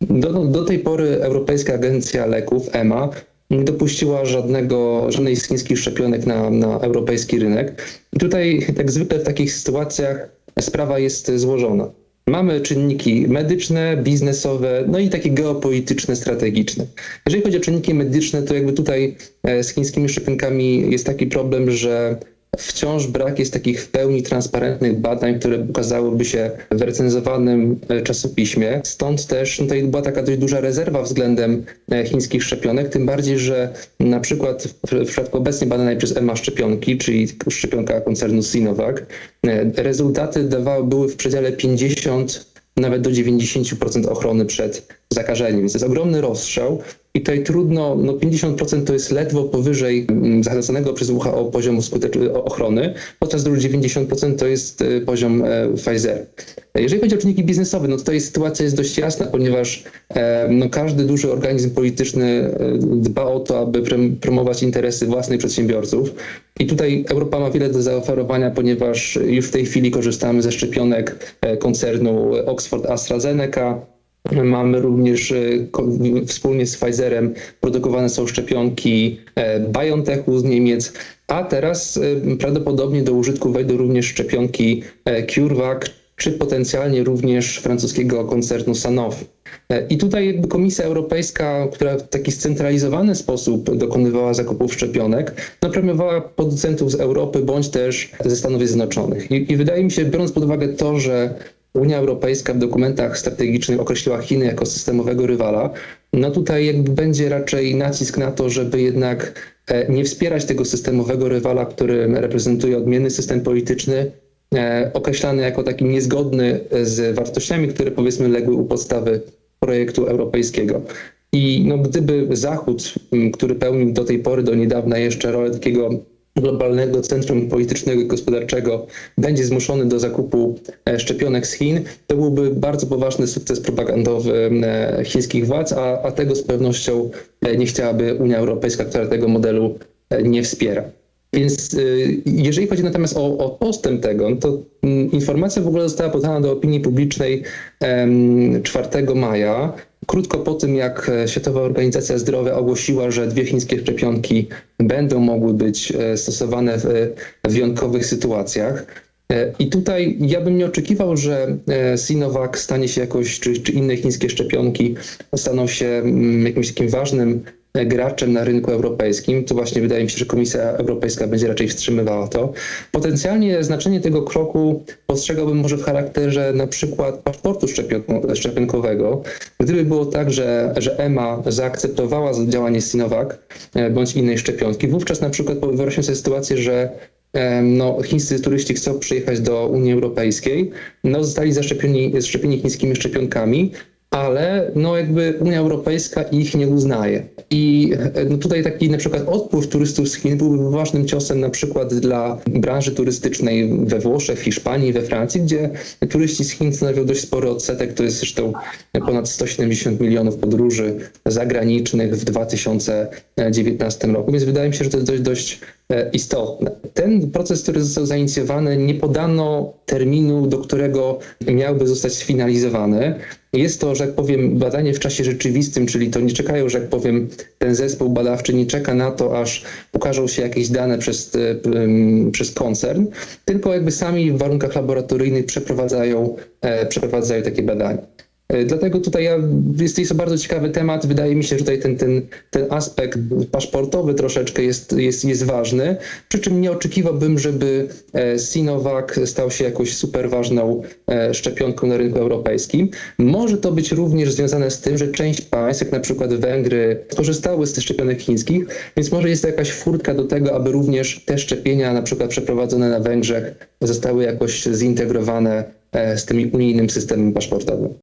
Do, do tej pory Europejska Agencja Leków, EMA, nie dopuściła żadnego, żadnej z chińskich szczepionek na, na europejski rynek. I tutaj, jak zwykle w takich sytuacjach, sprawa jest złożona. Mamy czynniki medyczne, biznesowe, no i takie geopolityczne, strategiczne. Jeżeli chodzi o czynniki medyczne, to jakby tutaj e, z chińskimi szczepionkami jest taki problem, że wciąż brak jest takich w pełni transparentnych badań, które ukazałyby się w recenzowanym e, czasopiśmie. Stąd też no, tutaj była taka dość duża rezerwa względem e, chińskich szczepionek, tym bardziej, że na przykład w, przypadku obecnie badanej przez EMA szczepionki, czyli szczepionka koncernu Sinovac, e, rezultaty dawały, były w przedziale 50 nawet do 90% ochrony przed zakażeniem. Więc to jest ogromny rozstrzał i tutaj trudno, no 50% to jest ledwo powyżej mm, zalecanego przez WHO poziomu ochrony, podczas gdy 90% to jest e, poziom e, Pfizer. Jeżeli chodzi o czynniki biznesowe, no tutaj sytuacja jest dość jasna, ponieważ e, no każdy duży organizm polityczny dba o to, aby promować interesy własnych przedsiębiorców. I tutaj Europa ma wiele do zaoferowania, ponieważ już w tej chwili korzystamy ze szczepionek koncernu Oxford AstraZeneca. Mamy również e, wspólnie z Pfizerem produkowane są szczepionki e, BioNTechu z Niemiec, a teraz e, prawdopodobnie do użytku wejdą również szczepionki CureVac czy potencjalnie również francuskiego koncernu Sanofi. I tutaj jakby Komisja Europejska, która w taki scentralizowany sposób dokonywała zakupów szczepionek, napremiowała producentów z Europy bądź też ze Stanów Zjednoczonych. I, I wydaje mi się, biorąc pod uwagę to, że Unia Europejska w dokumentach strategicznych określiła Chiny jako systemowego rywala, no tutaj jakby będzie raczej nacisk na to, żeby jednak e, nie wspierać tego systemowego rywala, który reprezentuje odmienny system polityczny, e, określany jako taki niezgodny z wartościami, które powiedzmy legły u podstawy projektu europejskiego. I no, gdyby Zachód, który pełnił do tej pory, do niedawna jeszcze rolę takiego globalnego centrum politycznego i gospodarczego, będzie zmuszony do zakupu e, szczepionek z Chin, to byłby bardzo poważny sukces propagandowy e, chińskich władz, a, a tego z pewnością e, nie chciałaby Unia Europejska, która tego modelu nie wspiera. Więc jeżeli chodzi natomiast o, o postęp tego, no to informacja w ogóle została podana do opinii publicznej em, 4 maja, krótko po tym, jak e, Światowa Organizacja Zdrowia ogłosiła, że dwie chińskie szczepionki będą mogły być e, stosowane w, w wyjątkowych sytuacjach. E, I tutaj ja bym nie oczekiwał, że e, Sinovac stanie się jakoś, czy, czy inne chińskie szczepionki staną się mm, jakimś takim ważnym e, graczem na rynku europejskim. To właśnie wydaje mi się, że Komisja Europejska będzie raczej wstrzymywała to. Potencjalnie znaczenie tego kroku postrzegałbym może w charakterze na przykład paszportu szczepionko- szczepionkowego. Gdyby było tak, że, że EMA zaakceptowała działanie Sinovac e, bądź innej szczepionki, wówczas na przykład wyobraźmy sobie sytuację, że em, no, chińscy turyści chcą przyjechać do Unii Europejskiej, no, zostali zaszczepieni chińskimi szczepionkami, ale no jakby Unia Europejska ich nie uznaje. I e, no tutaj taki na przykład odpływ turystów z Chin byłby ważnym ciosem na przykład dla branży turystycznej we Włoszech, Hiszpanii, we Francji, gdzie turyści z Chin stanowią dość spory odsetek, to jest zresztą ponad 170 milionów podróży zagranicznych w 2019 roku, więc wydaje mi się, że to jest dość, dość e, istotne. Ten proces, który został zainicjowany, nie podano terminu, do którego miałby zostać sfinalizowany. Jest to, że jak powiem, badanie w czasie rzeczywistym, czyli to nie czekają, że jak powiem, ten zespół badawczy nie czeka na to, aż ukażą się jakieś dane przez, e, przez koncern, tylko jakby sami w warunkach laboratoryjnych przeprowadzają, e, przeprowadzają takie badania. E, Dlatego tutaj ja, jest, to bardzo ciekawy temat. Wydaje mi się, że tutaj ten, ten, ten aspekt paszportowy troszeczkę jest, jest, jest ważny. Przy czym nie oczekiwałbym, żeby e, Sinovac stał się jakąś super ważną e, szczepionką na rynku europejskim. Może to być również związane z tym, że część państw, jak na przykład Węgry, korzystały z tych szczepionek chińskich, więc może jest to jakaś furtka do tego, aby również te szczepienia, na przykład przeprowadzone na Węgrzech, zostały jakoś zintegrowane z tym unijnym systemem paszportowym.